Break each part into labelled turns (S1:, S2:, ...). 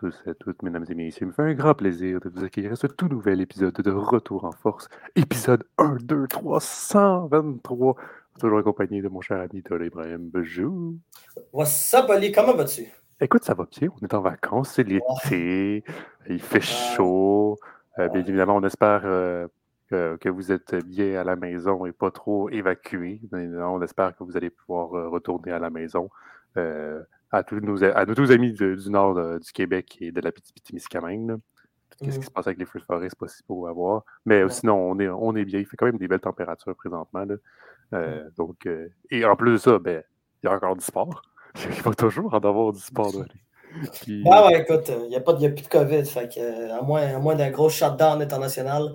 S1: tous et à toutes, mesdames et messieurs. Il me fait un grand plaisir de vous accueillir à ce tout nouvel épisode de Retour en Force. Épisode 1, 2, 3, 123. Toujours accompagné de mon cher ami Tol Ibrahim. Bonjour.
S2: What's up, Ali? Comment vas-tu?
S1: Écoute, ça va bien. On est en vacances, c'est l'été. Il fait chaud. Euh, bien évidemment, on espère euh, que, que vous êtes bien à la maison et pas trop évacués. On espère que vous allez pouvoir euh, retourner à la maison. Euh, à tous nos, à nos tous amis de- du nord de- du Québec et de la petite Témiscamingue. Qu'est-ce qui
S2: Mhm.
S1: se passe avec les feux de forêt, c'est pas si beau à voir. Mais euh,
S2: Ouais.
S1: sinon, on est, on est bien. Il fait quand même des belles températures présentement. Là. Euh, donc, euh, et en plus de ça, ben, il y a encore du sport. Il va toujours en avoir du sport. là. Puis-
S2: Ouais, ouais, écoute, il n'y a, pas de- y a plus de COVID. Fait que, euh, à moins, à moins d'un gros shutdown international,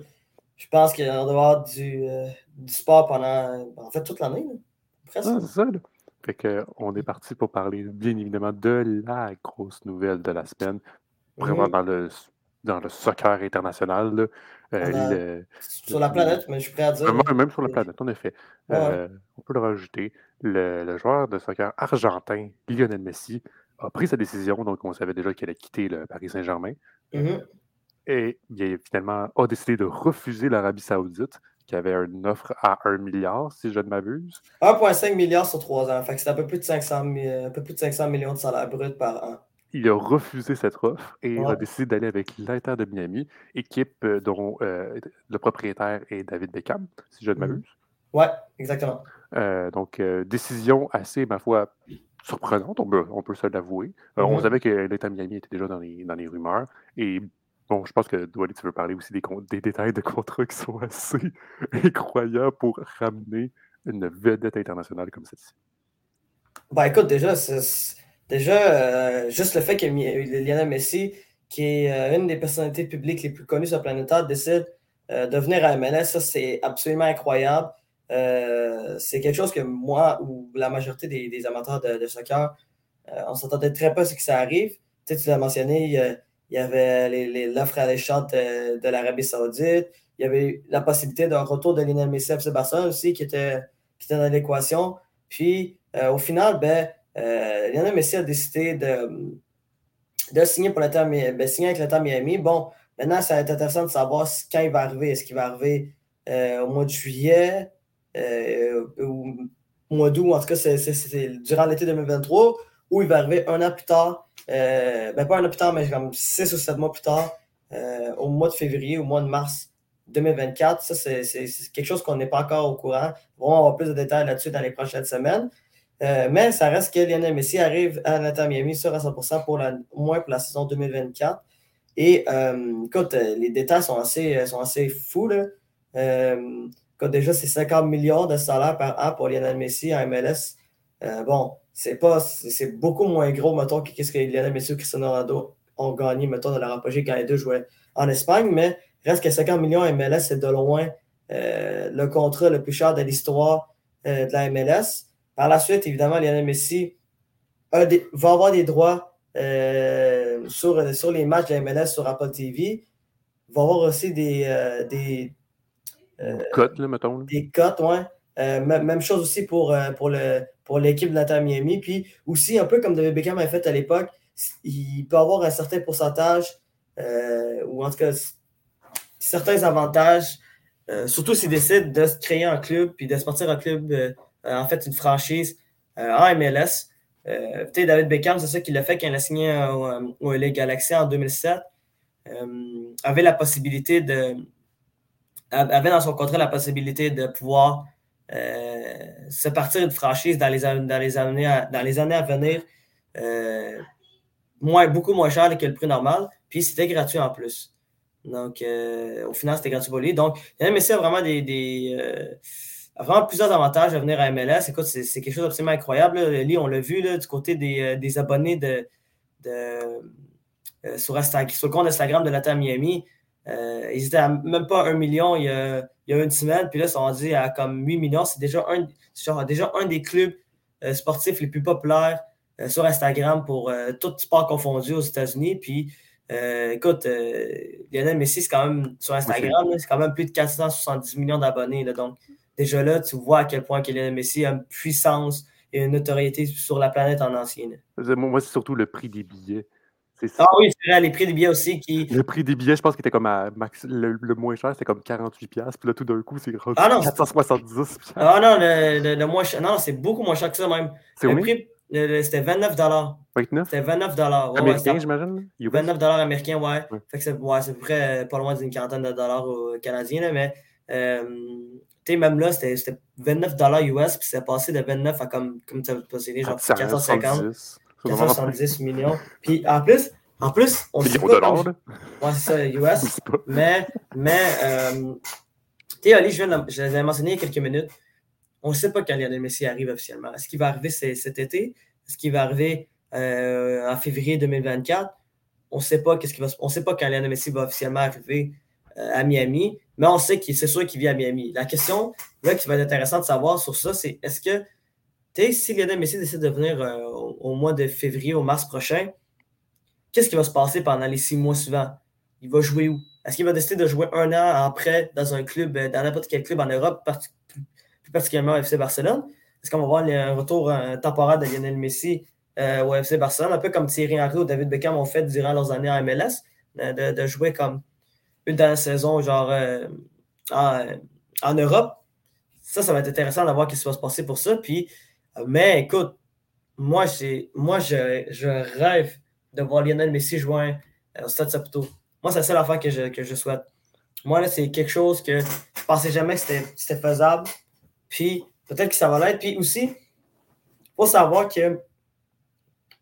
S2: je pense qu'il va y avoir du, euh, du sport pendant, en fait, toute l'année. Presque.
S1: Ah, c'est ça, là. Fait que, on est parti pour parler, bien évidemment, de la grosse nouvelle de la semaine. Vraiment
S2: Mhm.
S1: dans le dans le soccer international. là. Euh,
S2: a-
S1: le-
S2: Sur la planète, mais je suis prêt à dire.
S1: même, même sur la planète, en effet.
S2: Ouais.
S1: Euh, on peut le rajouter. Le, joueur de soccer argentin, Lionel Messi, a pris sa décision. Donc, on savait déjà qu'il allait quitter le Paris Saint-Germain.
S2: Mhm.
S1: Et bien, finalement, a décidé de refuser l'Arabie Saoudite, qui avait une offre à 1 milliard, si je ne m'abuse.
S2: 1,5 milliard sur 3 ans. Fait que c'est un peu plus de 500, mi- un peu plus de 500 millions de salaires bruts par an.
S1: il a refusé cette offre et
S2: Ouais.
S1: a décidé d'aller avec l'Inter de Miami, équipe euh, dont euh, le propriétaire est David Beckham, si je ne
S2: Mhm.
S1: m'abuse.
S2: Ouais, exactement.
S1: Euh, donc, euh, décision assez, ma foi, surprenante, on peut, on peut se l'avouer. On
S2: Mhm.
S1: savait que l'Inter Miami était déjà dans les, dans les rumeurs. Et bon, je pense que, Douali, tu veux parler aussi des, détails de contrats qui sont assez incroyables pour ramener une vedette internationale comme celle-ci.
S2: Ben écoute, déjà, déjà euh, juste le fait que Mi- Lionel Messi, qui est euh, une des personnalités publiques les plus connues sur la planète Terre, décide euh, de venir à MLS, ça c'est absolument incroyable. Euh, c'est quelque chose que moi ou la majorité des, amateurs de, soccer, euh, on s'attendait très peu à ce que ça arrive. Tu sais, tu l'as mentionné, il y, avait l'offre alléchante de, de l'Arabie Saoudite, il y avait la possibilité d'un retour de Lionel Messi à Barcelone aussi qui était, qui était dans l'équation. Puis euh, au final, ben, euh, Lionel Messi a décidé de, de signer, pour ben, signer avec l'Inter Miami. Bon, maintenant, ça va être intéressant de savoir quand il va arriver. Est-ce qu'il va arriver euh, au mois de juillet euh, ou au mois d'août? En tout cas, c'est durant l'été 2023 ou il va arriver un an plus tard. euh, ben, pas un an plus tard, mais comme six ou sept mois plus tard, euh, au mois de février, au mois de mars 2024. Ça, c'est quelque chose qu'on n'est pas encore au courant. On va avoir plus de détails là-dessus dans les prochaines semaines. Euh, mais ça reste que Lionel Messi arrive à l'Inter Miami sur à 100% pour la, au moins pour la saison 2024. Et écoute, les détails sont assez, sont assez fous. Déjà, c'est 50 millions de salaire par an pour Lionel Messi à MLS. Bon, c'est pas c'est beaucoup moins gros, mettons, que ce que Lionel Messi ou Cristiano Ronaldo ont gagné, mettons, de leur apogée quand les deux jouaient en Espagne. Mais reste que 50 millions MLS, c'est de loin euh, le contrat le plus cher de l'histoire euh, de la MLS. Par la suite, évidemment, Lionel Messi des- va avoir des droits euh, sur, sur les matchs de la MLS sur Apple TV. Va avoir aussi des, des, euh,
S1: Cote, là, mettons. là.
S2: des cotes, ouais. Euh, même chose aussi pour, euh, pour, le, pour l'équipe de l'Inter Miami. Puis aussi, un peu comme David Beckham a fait à l'époque, il peut avoir un certain pourcentage, euh, ou en tout cas certains avantages, surtout s'il décide de se créer un club, puis de se partir un club, en fait, une franchise en MLS. David Beckham, c'est ça qu'il a fait quand il a signé au, au LA Galaxy en 2007. Euh, avait la possibilité de. avait dans son contrat la possibilité de pouvoir se partir une franchise dans les, an- dans les, années, à, dans les années à venir, euh, moins, beaucoup moins cher que le prix normal, puis c'était gratuit en plus. Donc, euh, au final, c'était gratuit pour lui. Donc, Lionel Messi a vraiment, des, euh, vraiment plusieurs avantages à venir à MLS. Écoute, c'est quelque chose d'absolument incroyable. on l'a vu du côté des, euh, des abonnés de, de, euh, sur, Insta- sur le compte Instagram de l'Inter Miami. Euh, ils étaient à même pas un million il y a, il y a une semaine, puis là, ils sont rendus à comme 8 millions. C'est déjà un, genre déjà un des clubs euh, sportifs les plus populaires euh, sur Instagram pour euh, tout sport confondu aux États-Unis. Puis, écoute, Lionel Messi, c'est quand même sur Instagram, c'est quand même plus de 470 millions d'abonnés. donc, déjà là, tu vois à quel point que Lionel Messi a une puissance et une notoriété sur la planète en
S1: Moi, moi, c'est surtout le prix des billets.
S2: Ah oui, c'est vrai, les prix des billets aussi. Qui...
S1: Le prix des billets, je pense qu'il était comme à max... le, moins cher, c'était comme 48$. Puis là, tout d'un coup, c'est
S2: ah, non,
S1: 470$.
S2: Ah non, le, le, moins cher. Non, c'est beaucoup moins cher que ça même.
S1: C'est
S2: le prix, C'était 29$.
S1: 29?
S2: C'était 29$.
S1: Ouais, américain, j'imagine?
S2: 29$ américains, ouais. Fait que c'est ouais, à peu près euh, pas loin d'une quarantaine de dollars canadiens, là, mais euh, même là, c'était 29$ US, puis c'est passé de 29 à comme, comme tu as possédé, genre 450. 470 millions. Puis en plus, en plus,
S1: on sait pas. Dollars,
S2: ouais, c'est ça, US. mais, mais euh, tu sais, Ali, je, je l'avais mentionné il y a quelques minutes. On ne sait pas quand Lionel Messi arrive officiellement. Est-ce qu'il va arriver cet été? Est-ce qu'il va arriver euh, en février 2024? On ne sait pas qu'est-ce qui va On sait pas quand Lionel Messi va officiellement arriver euh, à Miami, mais on sait que c'est sûr qu'il vit à Miami. La question là, qui va être intéressante de savoir sur ça, c'est est-ce que si Lionel Messi décide de venir euh, au, mois de février, au mars prochain, qu'est-ce qui va se passer pendant les six mois suivants? Il va jouer où? Est-ce qu'il va décider de jouer un an après dans un club, euh, dans n'importe quel club en Europe, plus particulièrement FC Barcelone? Est-ce qu'on va voir un retour temporaire de Lionel Messi au FC Barcelone, un peu comme Thierry Henry ou David Beckham ont fait durant leurs années en MLS, de jouer comme une dernière saison, genre euh, en, Europe. Ça, ça va être intéressant d'avoir ce qui va se passer pour ça. Puis, euh, mais écoute, moi, moi je, je, rêve de voir Lionel Messi jouer euh, au Stade Saputo. Moi, c'est la seule affaire que je, que je souhaite. Moi, là, c'est quelque chose que je pensais jamais que c'était faisable. Puis, peut-être que ça va l'être. Puis aussi, il faut savoir que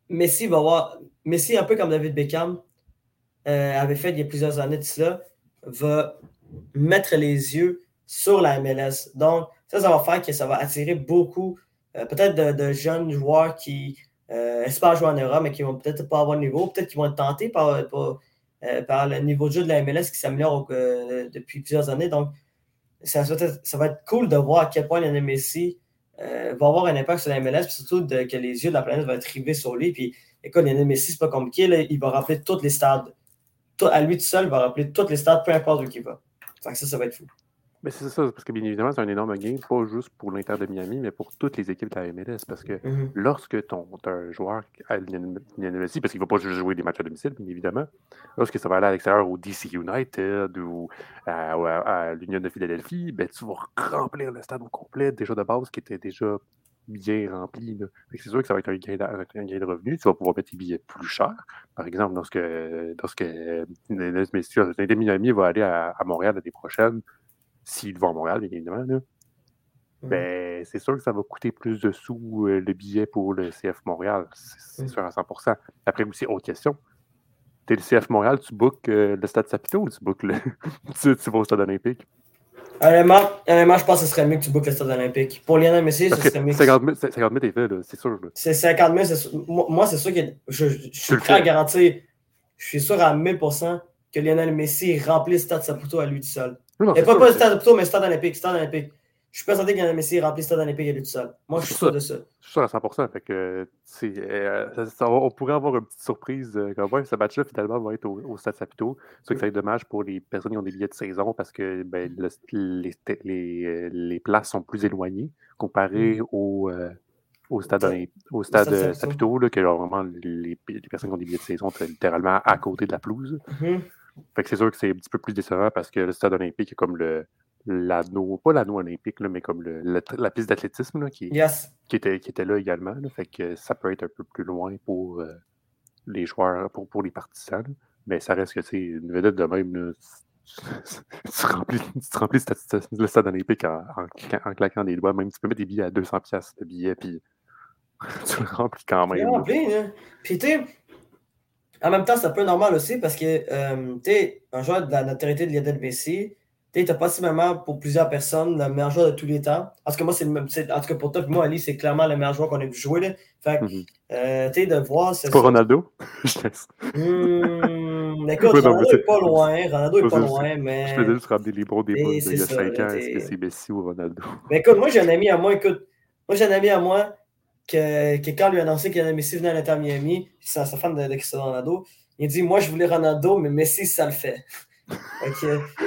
S2: Messi va avoir. Messi, un peu comme David Beckham avait fait il y a plusieurs années de cela, va mettre les yeux sur la MLS. Donc, ça, va faire que ça va attirer beaucoup, euh, peut-être de, jeunes joueurs qui euh, espèrent jouer en Europe, mais qui vont peut-être pas avoir le niveau, peut-être qu'ils vont être tentés par, euh, le niveau de jeu de la MLS qui s'améliore depuis plusieurs années. Donc, ça, va être cool de voir à quel point Lionel Messi va avoir un impact sur la MLS, puis surtout que les yeux de la planète vont être rivés sur lui. Puis, écoute, Lionel Messi, c'est pas compliqué, il va rappeler tous les stades à lui tout seul, va rappeler toutes les stats, peu importe où il va. ça, ça va être fou.
S1: Mais c'est ça, parce que bien évidemment, c'est un énorme gain, pas juste pour l'Inter de Miami, mais pour toutes les équipes de la MLS. Parce que mm-hmm. lorsque ton, as un joueur à Messi, parce qu'il ne va pas juste jouer des matchs à domicile, bien évidemment, lorsque ça va aller à l'extérieur au DC United ou à, l'Union de Philadelphie, ben, tu vas remplir le stade au complet, déjà de base, qui était déjà bien rempli. C'est sûr que ça va être un gain, de, un gain, de, revenus. Tu vas pouvoir mettre tes billets plus chers. Par exemple, lorsque, lorsque l'Inter Miami va aller à, Montréal l'année prochaine, s'il va à Montréal, bien évidemment, là, ben, c'est sûr que ça va coûter plus de sous euh, le billet pour le CF Montréal. C'est sûr à 100% Après aussi, autre question. T'es le CF Montréal, tu bookes euh, le stade Sapito ou tu bookes le. tu, tu vas au stade olympique?
S2: Honnêtement, je pense que ce serait mieux que tu bookes le stade olympique. Pour Lionel Messi, ce serait mieux. 50
S1: 000, 50 est fait, c'est sûr.
S2: C'est 50 000, moi, c'est sûr que je, suis prêt à garantir, je suis sûr à 1000% que Lionel Messi remplit le stade Saputo à lui tout seul. Et pas, pas le stade Saputo, mais le stade olympique. Stade olympique. Je suis persuadé que Messi remplit le stade olympique à lui tout seul. Moi, je suis sûr de ça.
S1: Je suis sûr à 100%. Fait que, euh, on pourrait avoir une petite surprise. Euh, quand même, ce match-là, finalement, va être au, Stade Saputo. C'est que ça va être dommage pour les personnes qui ont des billets de saison parce que ben, les, les, les, places sont plus éloignées comparé mm. au, euh, au stade, au stade, Saputo, là, que vraiment les, personnes qui ont des billets de saison sont littéralement à côté de la pelouse. Mm-hmm. Fait que c'est sûr que c'est un petit peu plus décevant parce que le stade olympique est comme le, l'anneau, pas l'anneau olympique, mais comme le, la piste d'athlétisme qui, qui, était, qui était là également. fait que ça peut être un peu plus loin pour euh, les joueurs, pour, pour les partisans. Mais ça reste que c'est une vedette de même. tu, remplis, tu remplis le stade olympique en, en, claquant des doigts. Même tu peux mettre des billets à 200$ de billets, puis tu le remplis quand même.
S2: Rempli, hein. Puis tu en même temps, c'est un peu normal aussi parce que euh, tu es un joueur de la notoriété de Lionel Messi tu n'as possiblement pour plusieurs personnes le meilleur joueur de tous les temps. Parce que moi, c'est le même. En tout cas, pour toi, moi, Ali, c'est clairement le meilleur joueur qu'on ait vu jouer. Là. Fait que, mm-hmm. euh, tu sais, de voir.
S1: C'est pas Ronaldo? Je
S2: laisse. Mmh, écoute, Ronaldo n'est pas loin. Ronaldo n'est pas loin, mais.
S1: Je faisais juste ramener les bons débats d'il y a 5 ans. Est-ce que c'est Messi ou Ronaldo?
S2: Mais écoute, moi, j'ai un ami à moi. Écoute, moi, j'ai un ami à moi que, que quand lui a annoncé avait Messi venait à l'Inter Miami, c'est sa femme de, de Ronaldo, il a dit Moi, je voulais Ronaldo, mais Messi, ça le fait.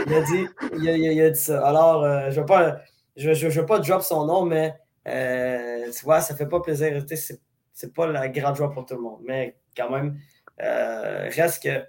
S2: Il a dit, il a, dit ça. Alors, euh, je ne veux pas, je, je, pas drop son nom, mais euh, tu vois, ça fait pas plaisir. C'est, c'est pas la grande joie pour tout le monde. Mais quand même, reste que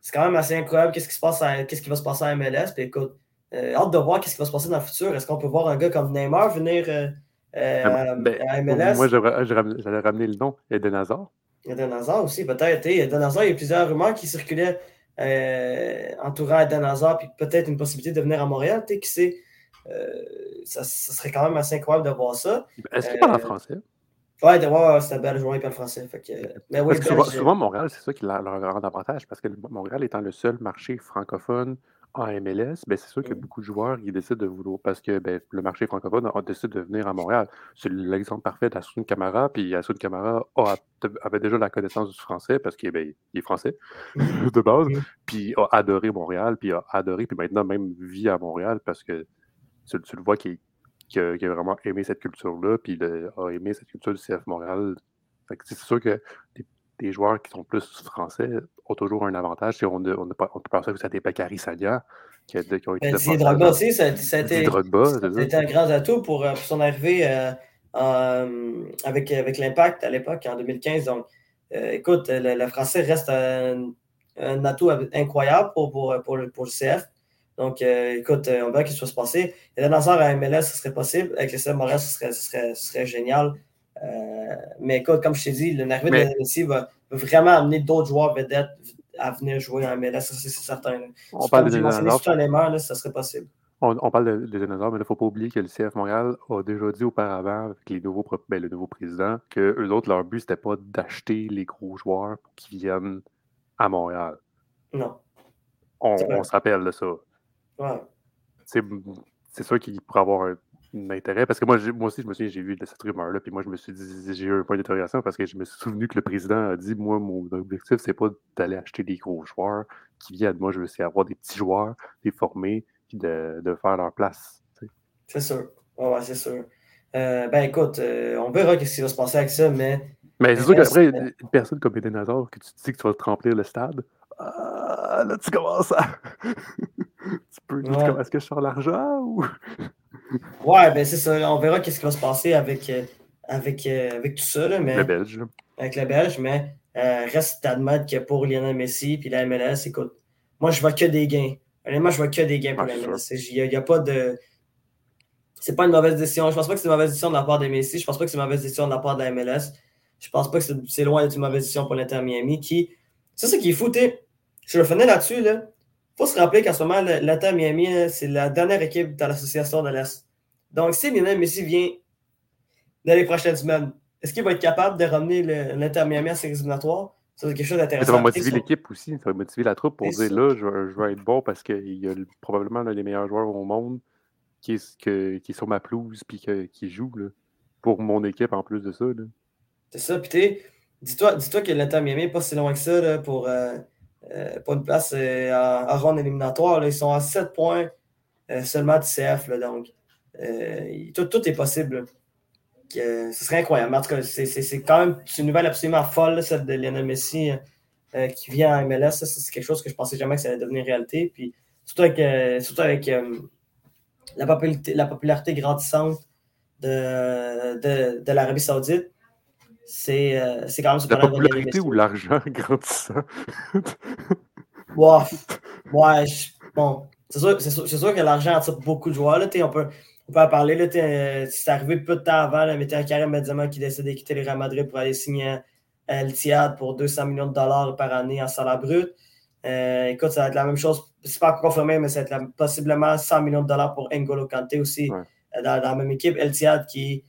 S2: c'est quand même assez incroyable qu'est-ce qui, se passe qu'est-ce qui va se passer à MLS. Puis écoute, hâte de voir qu'est-ce qui va se passer dans le futur. Est-ce qu'on peut voir un gars comme Neymar venir ah, ben, à MLS?
S1: Moi, j'allais ramener le nom Eden Hazard.
S2: Eden Hazard aussi, peut-être. Eden Hazard, il y a plusieurs rumeurs qui circulaient euh, entourant Eden Hazard, puis peut-être une possibilité de venir à Montréal. Qui sait, euh, ça, serait quand même assez incroyable de voir ça.
S1: Est-ce qu'il parle en euh, français?
S2: Ouais, de voir, c'est un bel joueur, il parle français. Fait que,
S1: mais oui, parce que souvent, Montréal, c'est ça qui leur rend avantage, parce que Montréal étant le seul marché francophone en MLS, ben, c'est sûr que mmh. beaucoup de joueurs ils décident de vouloir parce que ben, le marché francophone a décidé de venir à Montréal. C'est l'exemple parfait d'Assun Camara, puis Assun Camara avait déjà la connaissance du français parce qu'il ben, est français mmh. de base, mmh. puis a adoré Montréal, puis a adoré, puis maintenant même vit à Montréal parce que tu, le vois qu'il a, vraiment aimé cette culture-là, puis a aimé cette culture du CF Montréal. C'est sûr que des joueurs qui sont plus français ont toujours un avantage. Si on, on, on, peut penser que c'était Bakary Sadia qui, qui ont été.
S2: Ben, Drogba aussi, ça, a été, un grand atout pour, euh, son arrivée euh, avec, avec l'Impact à l'époque, en 2015. Donc, euh, écoute, le, français reste un, atout incroyable pour, pour, pour, le, pour le CF. Donc, écoute, on verra ce qui va se passer. Et le lanceur à MLS, ce serait possible. Avec le CF Montréal, ce serait, ce serait, ce serait génial. Euh, mais écoute, comme je t'ai dit, l'arrivée mais... de Messi va, vraiment amener d'autres joueurs vedettes à venir jouer en MLS, ça c'est certain.
S1: On parle des dinosaures.
S2: ça serait possible.
S1: On, parle des dinosaures, mais il ne faut pas oublier que le CF Montréal a déjà dit auparavant, avec les nouveaux, ben, le nouveau président, que eux autres, leur but, c'était pas d'acheter les gros joueurs pour qu'ils viennent à Montréal.
S2: Non.
S1: On, se rappelle de ça.
S2: Ouais.
S1: C'est sûr qu'il pourrait avoir un d'intérêt. Parce que moi, moi aussi, je me souviens, j'ai vu cette rumeur-là, puis moi, je me suis dit, j'ai eu un point d'interrogation parce que je me suis souvenu que le président a dit, moi, mon objectif, c'est pas d'aller acheter des gros joueurs qui viennent. Moi, je veux avoir des petits joueurs, des formés, puis de, de faire leur place.
S2: C'est sûr. ouais, c'est sûr. Euh, ben écoute, euh, on verra ce qui va se passer avec ça, mais.
S1: Mais c'est sûr qu'après, une personne comme Eden Hazard, que tu te dis que tu vas te remplir le stade, ah, là, tu commences à. tu peux dire, est-ce que je sors l'argent ou?
S2: Ouais, ben c'est ça. On verra qu'est-ce qui va se passer avec, euh, avec, euh, avec tout ça. Là, mais,
S1: le Belge.
S2: Avec le Belge, mais euh, reste d'admettre que pour Lionel Messi puis la MLS, écoute, moi je vois que des gains. Honnêtement, je vois que des gains pour la MLS. Il n'y a, pas de. C'est pas une mauvaise décision. Je pense pas que c'est une mauvaise décision de la part de Messi. Je pense pas que c'est une mauvaise décision de la part de la MLS. Je pense pas que c'est loin d'être une mauvaise décision pour l'Inter Miami qui. C'est ça qui est fou, Je le finis là-dessus, là faut se rappeler qu'en ce moment, l'Inter Miami, c'est la dernière équipe dans l'association de l'Est. Donc, si Lionel Messi vient dans les prochaines semaines, est-ce qu'il va être capable de ramener l'Inter Miami à ses éliminatoires? Ça, c'est quelque chose d'intéressant.
S1: Ça va motiver l'équipe aussi, ça va motiver la troupe pour dire là, je, vais être bon parce qu'il y a probablement l'un des meilleurs joueurs au monde qui est, que, qui est sur ma pelouse et qui joue là, pour mon équipe en plus de ça.
S2: C'est ça, puis dis-toi dis que l'Inter Miami n'est pas si loin que ça là, pour. Euh, pas une place euh, en, ronde éliminatoire. Ils sont à 7 points euh, seulement du CF. donc, tout, est possible. ce serait incroyable. En tout cas, c'est quand même une nouvelle absolument folle, celle de Lionel Messi qui vient à MLS. C'est quelque chose que je pensais jamais que ça allait devenir réalité. Puis, surtout avec, surtout avec la, popularité, la popularité grandissante de, de, de l'Arabie Saoudite. Euh, c'est quand même
S1: La popularité ou l'argent grandissant?
S2: ouais, ouais bon. C'est sûr, sûr, sûr, que l'argent attire beaucoup de joueurs. Là, on, peut, on peut en parler. Euh, c'est arrivé peu de temps avant, mais un Karim Benzema qui décide de quitter le Real Madrid pour aller signer à El Tiad pour 200 millions de dollars par année en salaire brut. Euh, écoute, ça va être la même chose. C'est pas confirmé, mais ça va être possiblement 100 millions de dollars pour N'Golo Kanté aussi dans, dans, la même équipe. El Tiad qui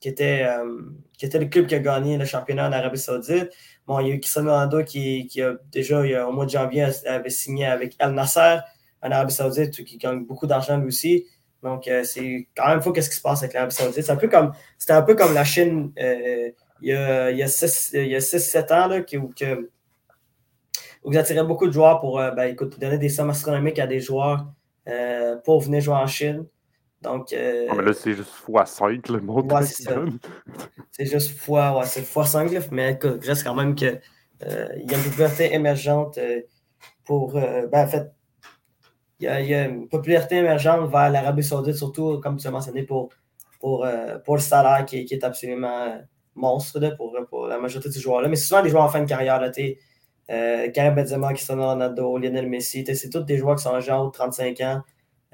S2: qui était, euh, qui était le club qui a gagné le championnat en Arabie Saoudite. Bon, il y a eu Cristiano Ronaldo qui, qui, a déjà, au mois de janvier, avait signé avec Al Nasser en Arabie Saoudite, qui gagne beaucoup d'argent lui aussi. Donc, euh, c'est quand même fou qu'est-ce qui se passe avec l'Arabie Saoudite. C'est un peu comme, c'était un peu comme la Chine euh, il y a, il y a 6-7 ans, là, que, que, où vous attirez beaucoup de joueurs pour ben, écoute, donner des sommes astronomiques à des joueurs pour venir jouer en Chine. Donc. Euh,
S1: ah, mais là, c'est juste x5 le monde.
S2: Ouais, c'est juste x, ouais, c'est x5, mais écoute, reste quand même qu'il euh, y a une popularité émergente euh, pour. ben, en fait, il y, a, y, a, une popularité émergente vers l'Arabie Saoudite, surtout, comme tu as mentionné, pour, pour, pour le salaire qui, qui est absolument monstre. Là, pour, pour la majorité de ces joueurs-là, mais c'est souvent des joueurs en fin de carrière. Là, euh, Karim Benzema, Cristiano Ronaldo, Lionel Messi, c'est tous des joueurs qui sont genre 35 ans.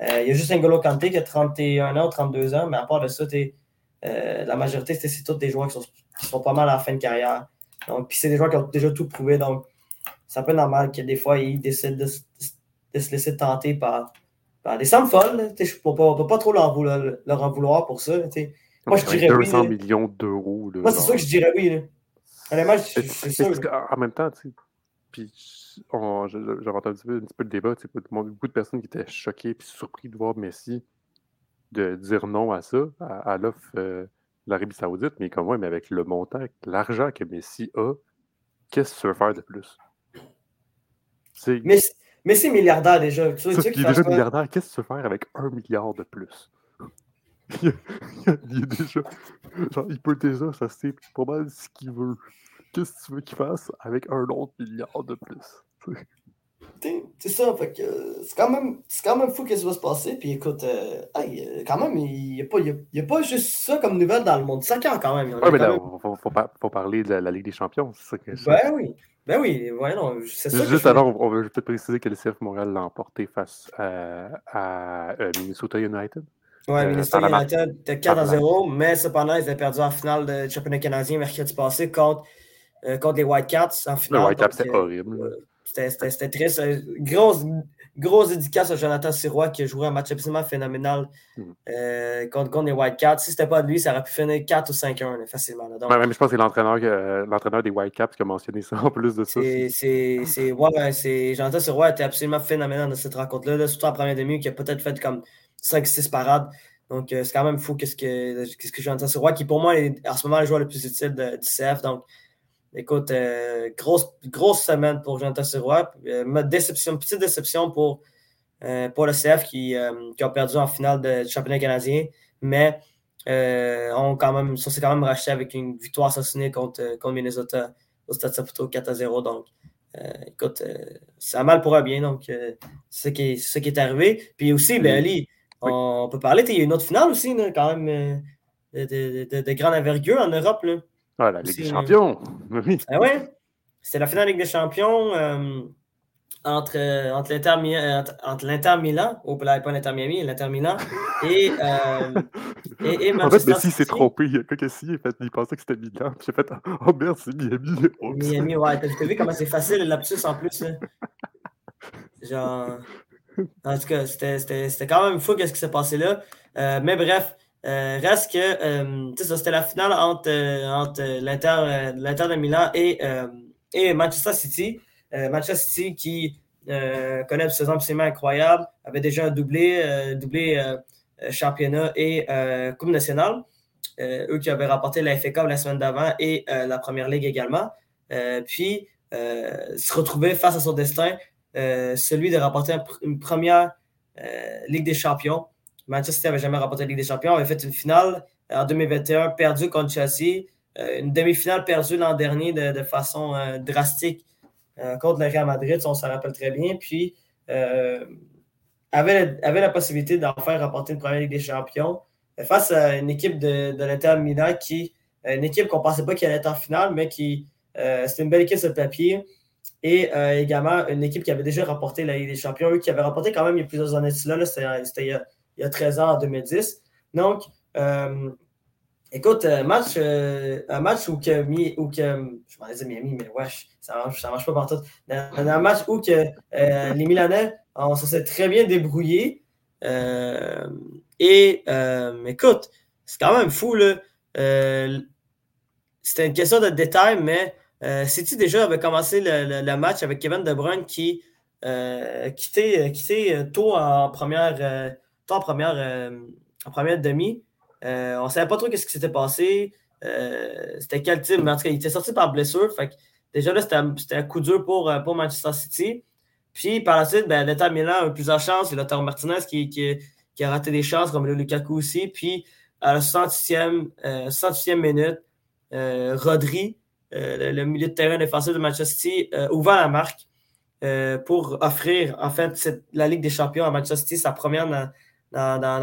S2: Euh, il y a juste N'Golo Kanté qui a 31 ans ou 32 ans, mais à part de ça, euh, la majorité, c'est tous des joueurs qui sont, pas mal en fin de carrière. Donc, puis c'est des joueurs qui ont déjà tout prouvé, donc c'est un peu normal que des fois, ils décident de, se laisser tenter par, des sommes folles. On ne peut pas trop leur, en vouloir pour ça.
S1: Moi, je dirais 200 millions d'euros.
S2: Moi, c'est sûr que je dirais oui. Honnêtement, c'est sûr.
S1: En même temps, tu sais, puis j'avais entendu un petit peu le débat, beaucoup de personnes qui étaient choquées et surpris de voir Messi de dire non à ça, à, l'offre euh, de l'Arabie Saoudite, mais comme moi, mais avec le montant, l'argent que Messi a, qu'est-ce que tu veux faire de plus?
S2: Mais, Messi est milliardaire déjà. Tu
S1: il est déjà milliardaire, qu'est-ce que tu veux faire avec un milliard de plus? il, est déjà. Genre, il peut déjà, ça c'est pas mal ce qu'il veut. Qu'est-ce que tu veux qu'il fasse avec un autre milliard de plus?
S2: C'est ça, fait que c'est quand, même, quand même fou qu'est-ce qui va se passer. Puis écoute, euh, euh, quand même, il n'y a, pas, a, pas juste ça comme nouvelle dans le monde soccer quand même.
S1: Oui, mais là, il faut, faut, parler de la, Ligue des Champions. C'est ça que
S2: Ben oui. Ben oui, ouais, non, c'est ça.
S1: Juste avant, on, veut peut-être préciser que le CF Montréal l'a emporté face à, à euh, Minnesota United.
S2: Oui, Minnesota United était 4 à 0, mais cependant, ils avaient perdu en finale de championnat canadien mercredi passé contre euh, contre les Whitecaps en finale.
S1: Les Whitecaps, c'est horrible.
S2: Euh, c'était triste. Grosse, grosse dédicace à Jonathan Sirois qui a joué un match absolument phénoménal hmm. euh, contre, contre, les Whitecaps. Si c'était pas de lui, ça aurait pu finir 4 ou 5-1 facilement.
S1: Donc, mais je pense que c'est l'entraîneur des Whitecaps qui a mentionné ça en plus de ça.
S2: C'est ouais, Jonathan Sirois était absolument phénoménal dans cette rencontre-là, surtout en première demi, qui a peut-être fait comme 5-6 parades. Donc, c'est quand même fou qu'est-ce que, qu que Jonathan Sirois, qui pour moi est en ce moment le joueur le plus utile du CF. Donc, Écoute, euh, grosse, grosse semaine pour Jonathan Sirois. Euh, déception, petite déception pour, euh, pour le CF qui, qui, a perdu en finale du championnat canadien, mais on quand même, s'est quand même racheté avec une victoire assassinée contre, contre Minnesota au Stade Saputo 4 à 0. Donc, écoute, ça a mal pour un bien. Donc, c'est ce, qui est, ce qui est arrivé. Puis aussi, ben, Ali, on, peut parler, il y a une autre finale aussi, quand même, de, de, de, grande envergure en Europe. Là.
S1: Ah, la Ligue des Champions. Oui.
S2: Ah ouais? C'était la finale Ligue des Champions euh, entre, euh, entre l'Inter euh, Milan, ou pas l'Inter Miami, l'Inter Milan, et, euh, et, et,
S1: Manchester En fait, Messi s'est trompé. Il, a il, fait, il pensait que c'était Milan. J'ai fait Oh merde, c'est Miami.
S2: Miami, ouais. T'as vu comment c'est facile le lapsus en plus. Là. Genre. En tout cas, c'était quand même fou qu'est-ce qui s'est passé là. mais bref, euh, reste que euh, c'était la finale entre, euh, entre l'Inter de Milan et, et Manchester City. Manchester City qui connaît une saison absolument incroyable, avait déjà doublé, doublé championnat et Coupe nationale. eux qui avaient remporté la FA Cup la semaine d'avant et la Première Ligue également. puis se retrouver face à son destin, celui de remporter une première Ligue des Champions. Manchester n'avait jamais remporté la Ligue des Champions, avait fait une finale euh, en 2021 perdue contre Chelsea, euh, une demi-finale perdue l'an dernier de, façon euh, drastique contre le Real Madrid, on s'en rappelle très bien. Puis avait, avait la possibilité d'en faire remporter une première Ligue des Champions face à une équipe de, de l'Inter Milan qui, une équipe qu'on ne pensait pas qu'elle allait être en finale, mais qui c'était une belle équipe sur le papier. Et également une équipe qui avait déjà remporté la Ligue des Champions, eux qui avait remporté quand même il y a plusieurs années de là, c'était il y a 13 ans, en 2010. Donc, euh, écoute, un match, euh, un match où que, où que je m'en dire Miami, mais wesh, ça marche, ça marche pas partout. Un match où que, euh, les Milanais, on s'est très bien débrouillé. et écoute, c'est quand même fou, là. C'était une question de détail, mais City déjà avait commencé le, le, match avec Kevin De Bruyne qui quittait, quittait tôt en première en première, euh, en première demi. Euh, on ne savait pas trop ce qui s'était passé. Euh, c'était quel type, mais en tout cas, il était sorti par blessure. Fait déjà là, c'était un coup dur pour, pour Manchester City. Puis par la suite, ben, l'État Milan a eu plusieurs chances. Il y a Martinez qui, qui, a raté des chances, comme le Lukaku aussi. Puis à la 68e, minute, Rodri, le, milieu de terrain défensif de Manchester City, ouvert la marque pour offrir en fait la Ligue des Champions à Manchester City, sa première dans,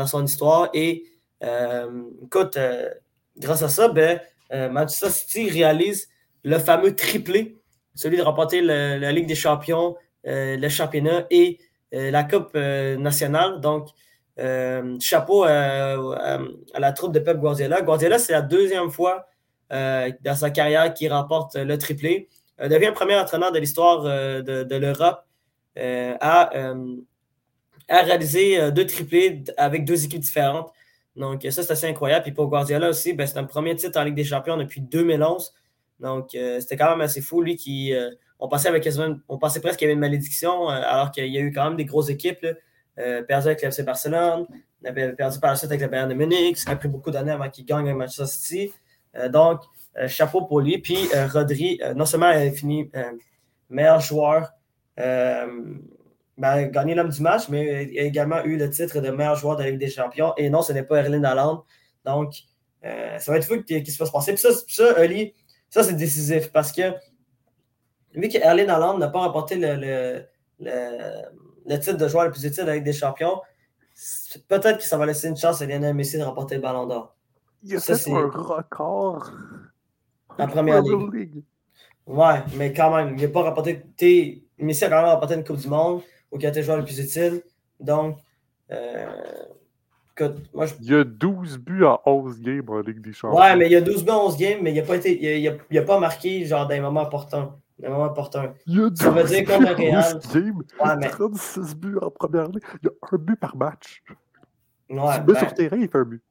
S2: son histoire. Et euh, écoute, euh, grâce à ça, ben, euh, Manchester City réalise le fameux triplé, celui de remporter la Ligue des champions, le championnat et la Coupe nationale. Donc, chapeau à, la troupe de Pep Guardiola. Guardiola, c'est la deuxième fois dans sa carrière qu'il remporte le triplé. devient le premier entraîneur de l'histoire de, l'Europe à, à, réaliser deux triplés avec deux équipes différentes. Donc, ça, c'est assez incroyable. Puis pour Guardiola aussi, ben, c'est un premier titre en Ligue des Champions depuis 2011. Donc, euh, c'était quand même assez fou. Lui, qui, euh, on, pensait avec, on pensait presque qu'il y avait une malédiction, euh, alors qu'il y a eu quand même des grosses équipes. perdu avec l'FC Barcelone, il avait perdu par la suite avec le Bayern de Munich. Ça a pris beaucoup d'années avant qu'il gagne avec Manchester City. donc, chapeau pour lui. Puis, Rodri, non seulement il a fini meilleur joueur ben, gagné l'homme du match, mais il a également eu le titre de meilleur joueur de la Ligue des Champions. Et non, ce n'est pas Erling Haaland. Donc, euh, ça va être fou qu'il se passe passer. Puis ça, ça Oli, ça, c'est décisif parce que vu que Erling Haaland n'a pas remporté le, le, titre de joueur le plus utile de la Ligue des Champions, peut-être que ça va laisser une chance à Lionel Messi de remporter le ballon d'or.
S1: Il a ça, fait un record
S2: en première ligue. Ouais, mais quand même, il n'a pas remporté. Messi a quand même remporté une Coupe du Monde au qui a été joueur le plus utile. Donc, euh, moi, je...
S1: Il y a 12 buts en 11 games en Ligue des Champions.
S2: Ouais, mais il y a 12 buts en 11 games, mais il n'a pas, été, il a, il a, pas marqué genre dans les moments importants. Des moments importants.
S1: Il y a 12 Ça veut dire contre Real. Games, ouais, mais... 36 buts en première ligue. Il y a un but par match. Ouais, tu ben... sur terrain, il fait un but.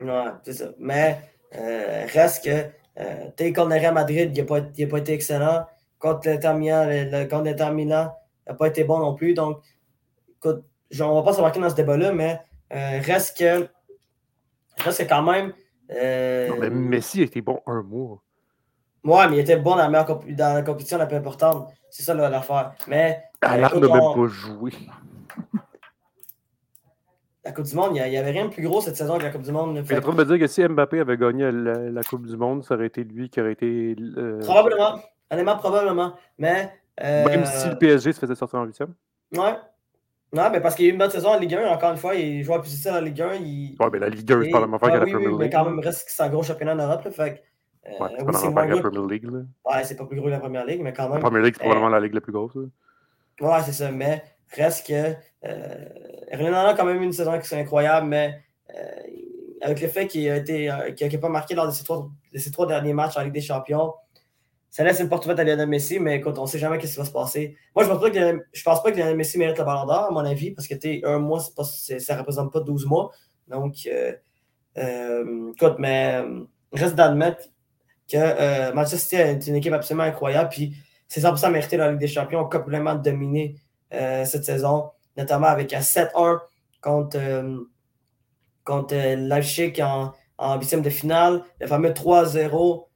S2: Ouais, c'est ça. Mais euh, reste que euh, t'es contre le Real Madrid, il n'a pas, pas, été excellent. Contre l'Inter Milan, le, le, contre l'Inter Milan, n'a pas été bon non plus. Donc, écoute, on ne va pas s'embarquer dans ce débat-là, mais euh, reste que reste quand même. Euh,
S1: non, mais Messi a été bon un mois.
S2: Ouais, mais il était bon dans la, dans la compétition la plus importante. C'est ça l'affaire. Mais.
S1: Alain n'a même pas joué.
S2: La Coupe du Monde, il n'y avait rien de plus gros cette saison que la Coupe du Monde.
S1: Tu es en train de me dire que si Mbappé avait gagné la, Coupe du Monde, ça aurait été lui qui aurait été.
S2: Euh, probablement. Honnêtement, probablement. Mais
S1: même si le PSG se faisait sortir en huitième.
S2: Ouais. Non, mais parce qu'il y a eu une bonne saison en Ligue 1, encore une fois, il joue plus difficile en Ligue 1. Il...
S1: Ouais, mais la Ligue 1, c'est pas la même affaire que la Premier League.
S2: Mais quand même, reste c'est un gros championnat en Europe. Là, fait
S1: euh, ouais, c'est pas la même affaire que la Premier League. Là.
S2: Ouais, c'est pas plus gros que la Première Ligue, mais quand même.
S1: La Première League, c'est probablement la ligue la plus grosse. Là.
S2: Ouais, c'est ça. Mais reste que. Euh, Renan a quand même une saison qui est incroyable, mais euh, avec le fait qu'il a été qu'il pas marqué lors de ses, trois, de ses trois derniers matchs en Ligue des Champions, ça laisse une porte ouverte à Lionel Messi, mais écoute, on ne sait jamais ce qui va se passer. Moi, je ne pense, pas que Lionel, pense pas que Lionel Messi mérite le ballon d'or, à mon avis, parce que un mois, ça ne représente pas 12 mois. Donc, euh, euh, écoute, mais euh, reste d'admettre que Manchester est une équipe absolument incroyable, puis c'est 100% mérité dans la Ligue des Champions, complètement dominé cette saison, notamment avec un 7-1 contre, contre Leipzig en, en huitième de finale, le fameux 3-0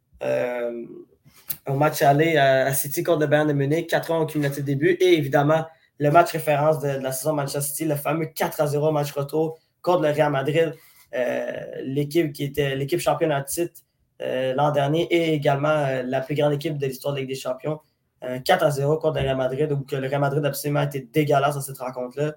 S2: au match aller à, City contre le Bayern de Munich, 4 ans au cumulatif début, et évidemment le match référence de, la saison Manchester City, le fameux 4 à 0 match retour contre le Real Madrid, euh, l'équipe qui était l'équipe championne en titre euh, l'an dernier et également euh, la plus grande équipe de l'histoire de la Ligue des Champions. 4 à 0 contre le Real Madrid, où le Real Madrid a absolument été dégueulasse dans cette rencontre-là.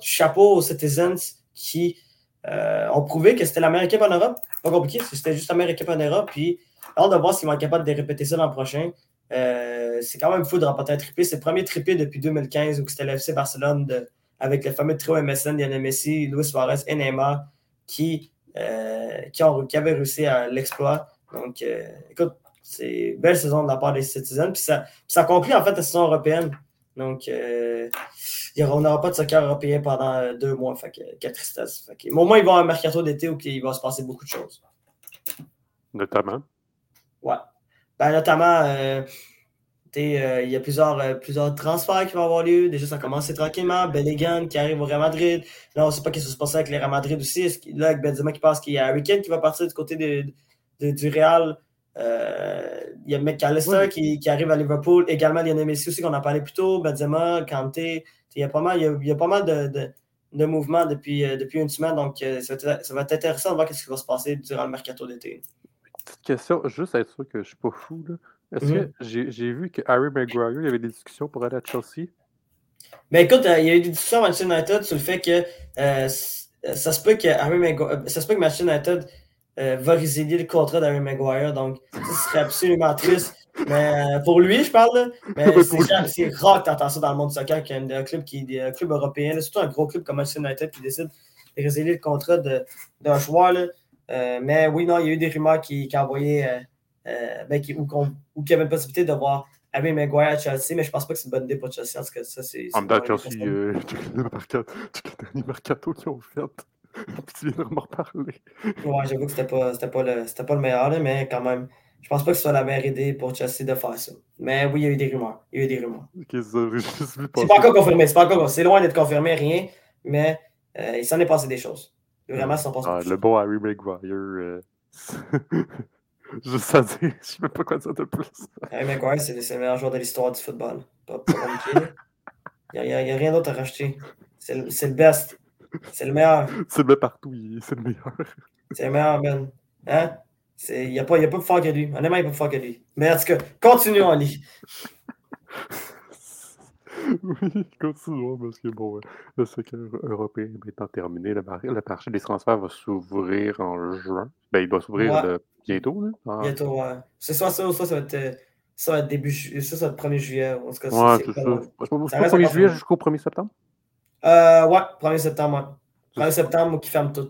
S2: chapeau aux Citizens qui ont prouvé que c'était la meilleure équipe en Europe. Pas compliqué, c'était juste la meilleure équipe en Europe. Puis Hâte de voir s'ils vont être capables de répéter ça l'an prochain. Euh, c'est quand même fou de remporter un triplé. C'est le premier triplé depuis 2015 où c'était l'FC Barcelone avec le fameux trio MSN, Lionel Messi, Luis Suarez et Neymar qui, euh, qui, avaient réussi à l'exploit. Donc, euh, écoute, c'est une belle saison de la part des Citizens. Puis ça, ça conclut en fait la saison européenne. Donc, on n'aura pas de soccer européen pendant deux mois. Fait que, tristesse. Fait au moins, il va y avoir un mercato d'été où il va se passer beaucoup de choses.
S1: Notamment.
S2: Ouais. Ben, notamment, euh, euh, il y a plusieurs, euh, plusieurs transferts qui vont avoir lieu. Déjà, ça commence tranquillement. Bellingham qui arrive au Real Madrid. Là, on ne sait pas ce qui va se passer avec les Real Madrid aussi. Là, avec Benzema qui passe, qu'il y a Harry Kane qui va partir du côté de, du Real. il y a McAllister qui, qui, arrive à Liverpool. Également, il y a Messi aussi qu'on a parlé plus tôt. Benzema, Kanté. Il y a pas mal, il y a, pas mal de, de, mouvements depuis, depuis une semaine. Donc, ça va, être, ça va être intéressant de voir ce qui va se passer durant le mercato d'été
S1: petite question, juste être sûr que je ne suis pas fou. Est-ce que j'ai vu que Harry Maguire, il y avait des discussions pour aller à Chelsea?
S2: Ben écoute, euh, il y a eu des discussions à Manchester United sur le fait que euh, ça se peut que Harry Maguire, ça se peut que Manchester United va résilier le contrat d'Aaron Maguire. Donc, ça serait absolument triste. Mais pour lui, je parle. Mais c'est rare que tu entends ça dans le monde du soccer, qu'il y a un club, qui, un club européen, surtout un gros club comme Manchester United qui décide de résilier le contrat d'un joueur. Là. Mais oui, non, il y a eu des rumeurs qui, qui envoyaient ben, qui, ou, ou qui avaient la possibilité de voir Harry Maguire à Chelsea, mais je pense pas que c'est une bonne idée pour Chelsea. En tout cas, ça, c'est.
S1: En même temps, Chelsea, euh, les derniers mercato qu'ils ont fait. tu viens de m'en reparler.
S2: Ouais, j'avoue que c'était pas, pas, le, pas le meilleur, là, mais quand même, je pense pas que ce soit la meilleure idée pour Chelsea de faire ça. Mais oui, il y a eu des rumeurs. Il y a eu des rumeurs. c'est pas encore confirmé. C'est pas encore C'est loin d'être confirmé, rien, mais euh, il s'en est passé des choses. Vraiment,
S1: ah, Le bon Harry Maguire. Euh... Juste à dire, je sais même pas quoi dire de plus.
S2: Harry Maguire, c'est le meilleur joueur de l'histoire du football. Pas, Il n'y a, a, rien d'autre à racheter. C'est le, le, best. C'est le meilleur.
S1: C'est le partout, c'est le meilleur.
S2: C'est le meilleur, Ben. Hein? Il n'y a, pas, a pas plus fort que lui. Honnêtement, il n'y a pas plus fort que lui. Mais en tout cas, continuons, Ali.
S1: Oui, continuons, parce que bon, le soccer européen étant terminé, le, marché des transferts va s'ouvrir en juin. Ben, il doit s'ouvrir bientôt. Là.
S2: Ah. Bientôt, ouais. C'est soit ça ou soit ça va être. Ça va être début ça, ça va être 1er juillet. En tout cas,
S1: ouais, c'est ça. C'est 1er juillet jusqu'au 1er septembre?
S2: Euh, ouais, 1er septembre, ouais. 1er septembre qui ferme tout.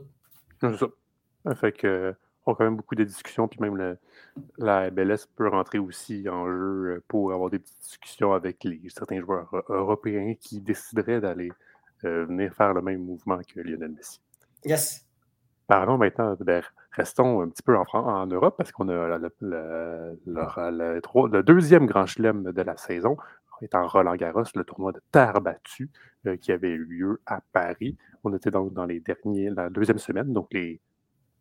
S1: C'est ça. Fait que on a quand même beaucoup de discussions, puis même le, la MLS peut rentrer aussi en jeu euh, pour avoir des petites discussions avec les, certains joueurs euh, européens qui décideraient d'aller euh, venir faire le même mouvement que Lionel Messi.
S2: Yes.
S1: Parlons maintenant, ben, restons un petit peu en, en Europe parce qu'on a le, le, le, deuxième grand chelem de la saison étant Roland Garros, le tournoi de terre battue qui avait eu lieu à Paris. On était donc dans les derniers, la deuxième semaine, donc les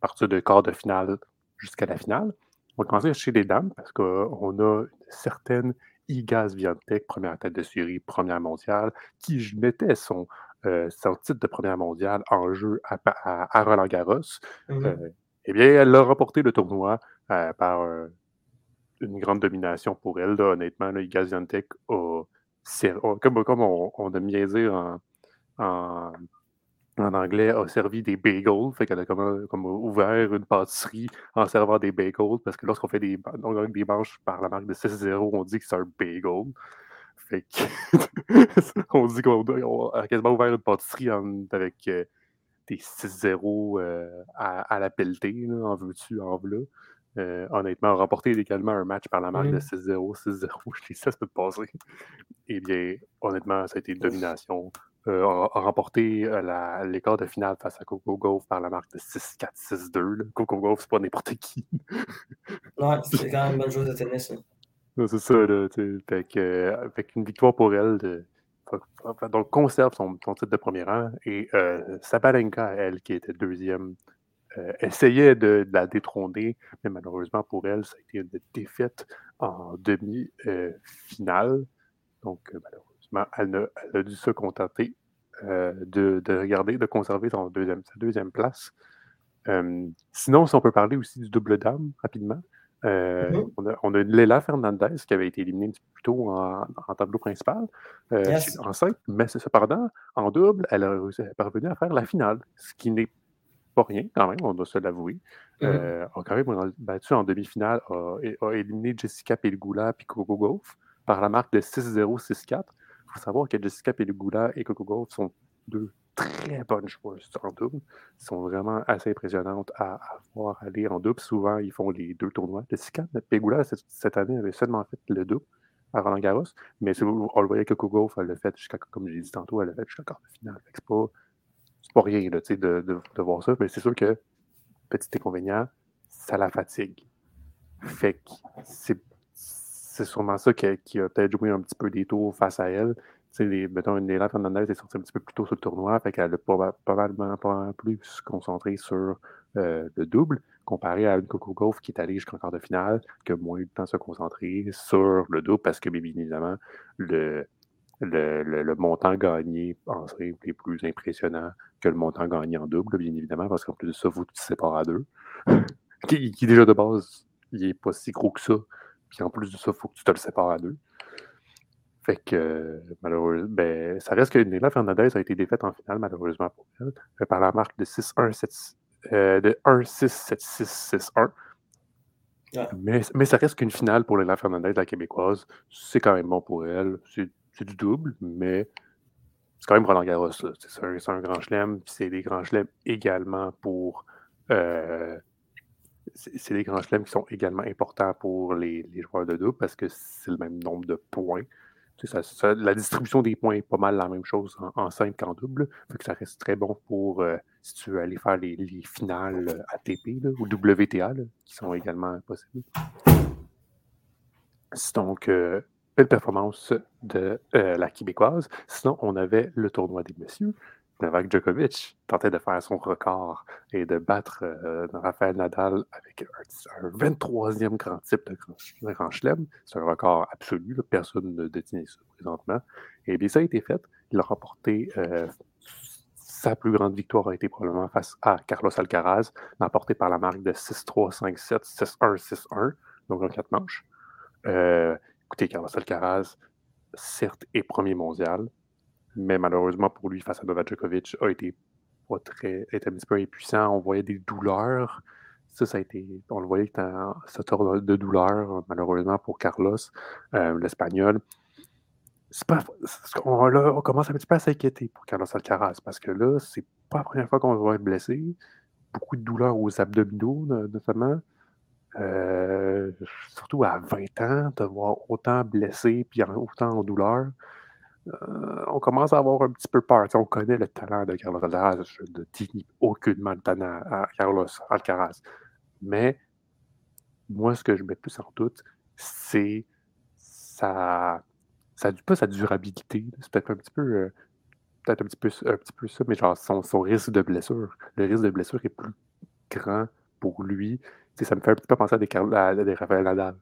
S1: partir de quart de finale jusqu'à la finale. On va commencer chez les dames parce qu'on a une certaine Igaz Viantec, première tête de série, première mondiale, qui mettait son, euh, son titre de première mondiale en jeu à, Roland Garros. Mmh euh, eh bien, elle a remporté le tournoi euh, par une grande domination pour elle. honnêtement, là, Igaz Viantec a, comme, comme on, on, aime bien dire en en anglais, a servi des bagels. Fait qu'elle a comme, comme, ouvert une pâtisserie en servant des bagels. Parce que lorsqu'on fait des, on des manches par la marque de 6-0, on dit que c'est un bagel. Fait qu'on dit qu'on a quasiment ouvert une pâtisserie avec euh, des 6-0 euh, à, la pelletée, en veux-tu, en voilà. Euh, honnêtement, a remporté également un match par la marque de 6-0, 6-0. Je dis ça, ça peut passer. Eh bien, honnêtement, ça a été une domination. Euh, a, remporté euh, l'écart de finale face à Coco Gauff par la marque de 6-4, 6-2. Coco Gauff, c'est pas n'importe qui.
S2: ouais, c'est quand même une bonne chose de tennis.
S1: C'est ça, là. Fait, que, avec une victoire pour elle. De, donc, conserve son, titre de premier rang. Et euh, Sabalenka, elle, qui était deuxième, euh, essayait de, la détrôner, mais malheureusement pour elle, ça a été une défaite en demi-finale. donc, malheureusement elle a, dû se contenter euh, de, regarder, de conserver son deuxième, sa deuxième place. Euh, sinon, si on peut parler aussi du double dame rapidement, euh, mm-hmm. on, a, on, a, Léla Fernandez qui avait été éliminée plus tôt en, tableau principal en simple, mais cependant, en double, elle, est parvenue à faire la finale, ce qui n'est pas rien quand même, on doit se l'avouer. Mm -hmm. a quand même battu en demi-finale, a, éliminé Jessica Pelgoula et Coco Gauff par la marque de 6-0, 6-4 faut savoir que Jessica Pelugula et Coco Golf sont deux très bonnes joueuses en double. Elles sont vraiment assez impressionnantes à, voir aller en double. Souvent, ils font les deux tournois. Jessica Pelugula, cette, année, avait seulement fait le double à Roland Garros, mais on le voyait que Coco Golf, elle l'a fait jusqu'à, comme j'ai dit tantôt, elle l'a fait jusqu'à de finale. C'est pas, pas rien de, de, de, voir ça, mais c'est sûr que, petit inconvénient, ça la fatigue. Fait que c'est c'est sûrement ça qui a, peut-être joué un petit peu des tours face à elle. Sais, mettons, Néla Fernandez est sortie un petit peu plus tôt sur le tournoi, fait qu'elle a probablement pas plus concentré sur euh, le double, comparé à une Coco Golf qui est allée jusqu'en quart de finale, qui a moins eu le temps de se concentrer sur le double, parce que bien évidemment, le, le, montant gagné en simple est plus impressionnant que le montant gagné en double, bien évidemment, parce qu'en plus de ça, vous tu séparez à deux. qui, qui, déjà de base, il n'est pas si gros que ça puis en plus de ça, il faut que tu te le sépares à deux. Fait que, malheureusement, ben, ça reste que Nela Fernandez a été défaite en finale, malheureusement pour elle, par la marque de 6-1, de 1-6-7-6-6-1. Mais, mais, ça reste qu'une finale pour Léla Fernandez, la québécoise. C'est quand même bon pour elle. C'est du double, mais c'est quand même Roland Garros. C'est un, grand chelem. C'est des grands chelems également pour. Euh, c'est des grands chelems qui sont également importants pour les, joueurs de double parce que c'est le même nombre de points. la distribution des points est pas mal la même chose en, simple qu'en double. Fait que ça reste très bon pour euh, si tu veux aller faire les, finales ATP ou WTA qui sont également possibles. Donc, euh, belle performance de euh, la Québécoise. Sinon, on avait le tournoi des messieurs. Novak Djokovic tentait de faire son record et de battre euh, Rafael Nadal avec un, 23e grand type de grand, chelem. C'est un record absolu. Personne ne détient ça présentement. Et bien, ça a été fait. Il a remporté euh, sa plus grande victoire a été probablement face à Carlos Alcaraz, emporté par la marque de 6-3, 5-7, 6-1, 6-1, donc en quatre manches. Écoutez, Carlos Alcaraz, certes, est premier mondial, mais malheureusement pour lui, face à Novak Djokovic, a été très, un petit peu impuissant. On voyait des douleurs. Ça, ça a été, on le voyait ce tour de douleur, malheureusement pour Carlos, euh, l'Espagnol. on, commence un petit peu à s'inquiéter pour Carlos Alcaraz parce que là, c'est pas la première fois qu'on va être blessé. Beaucoup de douleurs aux abdominaux, notamment. Euh, surtout à 20 ans, de voir autant blessé puis autant en douleur, euh, on commence à avoir un petit peu peur. on connaît le talent de Carlos Alcaraz. Je ne dis aucunement le talent à Carlos Alcaraz. Mais moi, ce que je mets plus en doute, c'est sa, sa, pas sa durabilité. C'est peut-être un petit peu. Euh, peut-être un petit peu, un petit peu ça, mais genre son, risque de blessure. Le risque de blessure est plus grand pour lui ça me fait un petit peu penser à des, à des Rafael Nadal.